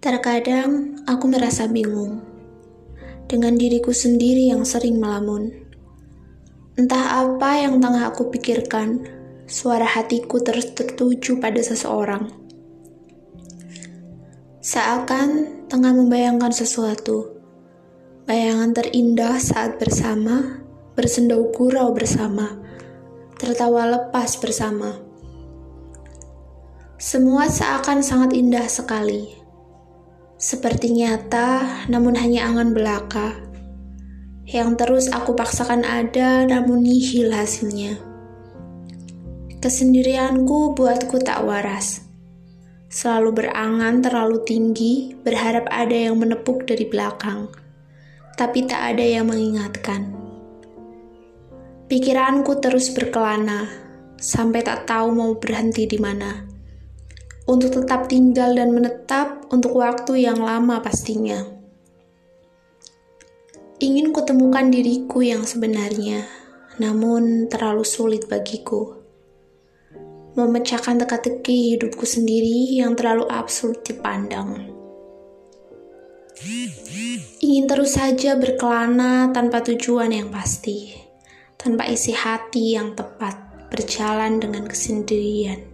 Terkadang aku merasa bingung dengan diriku sendiri yang sering melamun. Entah apa yang tengah aku pikirkan, suara hatiku terus tertuju pada seseorang. Seakan tengah membayangkan sesuatu. Bayangan terindah saat bersama, bersendau gurau bersama, tertawa lepas bersama. Semua seakan sangat indah sekali seperti nyata, namun hanya angan belaka. Yang terus aku paksakan ada, namun nihil hasilnya. Kesendirianku buatku tak waras. Selalu berangan terlalu tinggi, berharap ada yang menepuk dari belakang. Tapi tak ada yang mengingatkan. Pikiranku terus berkelana, sampai tak tahu mau berhenti di mana untuk tetap tinggal dan menetap untuk waktu yang lama pastinya. Ingin kutemukan diriku yang sebenarnya, namun terlalu sulit bagiku. Memecahkan teka-teki hidupku sendiri yang terlalu absurd dipandang. Ingin terus saja berkelana tanpa tujuan yang pasti, tanpa isi hati yang tepat, berjalan dengan kesendirian.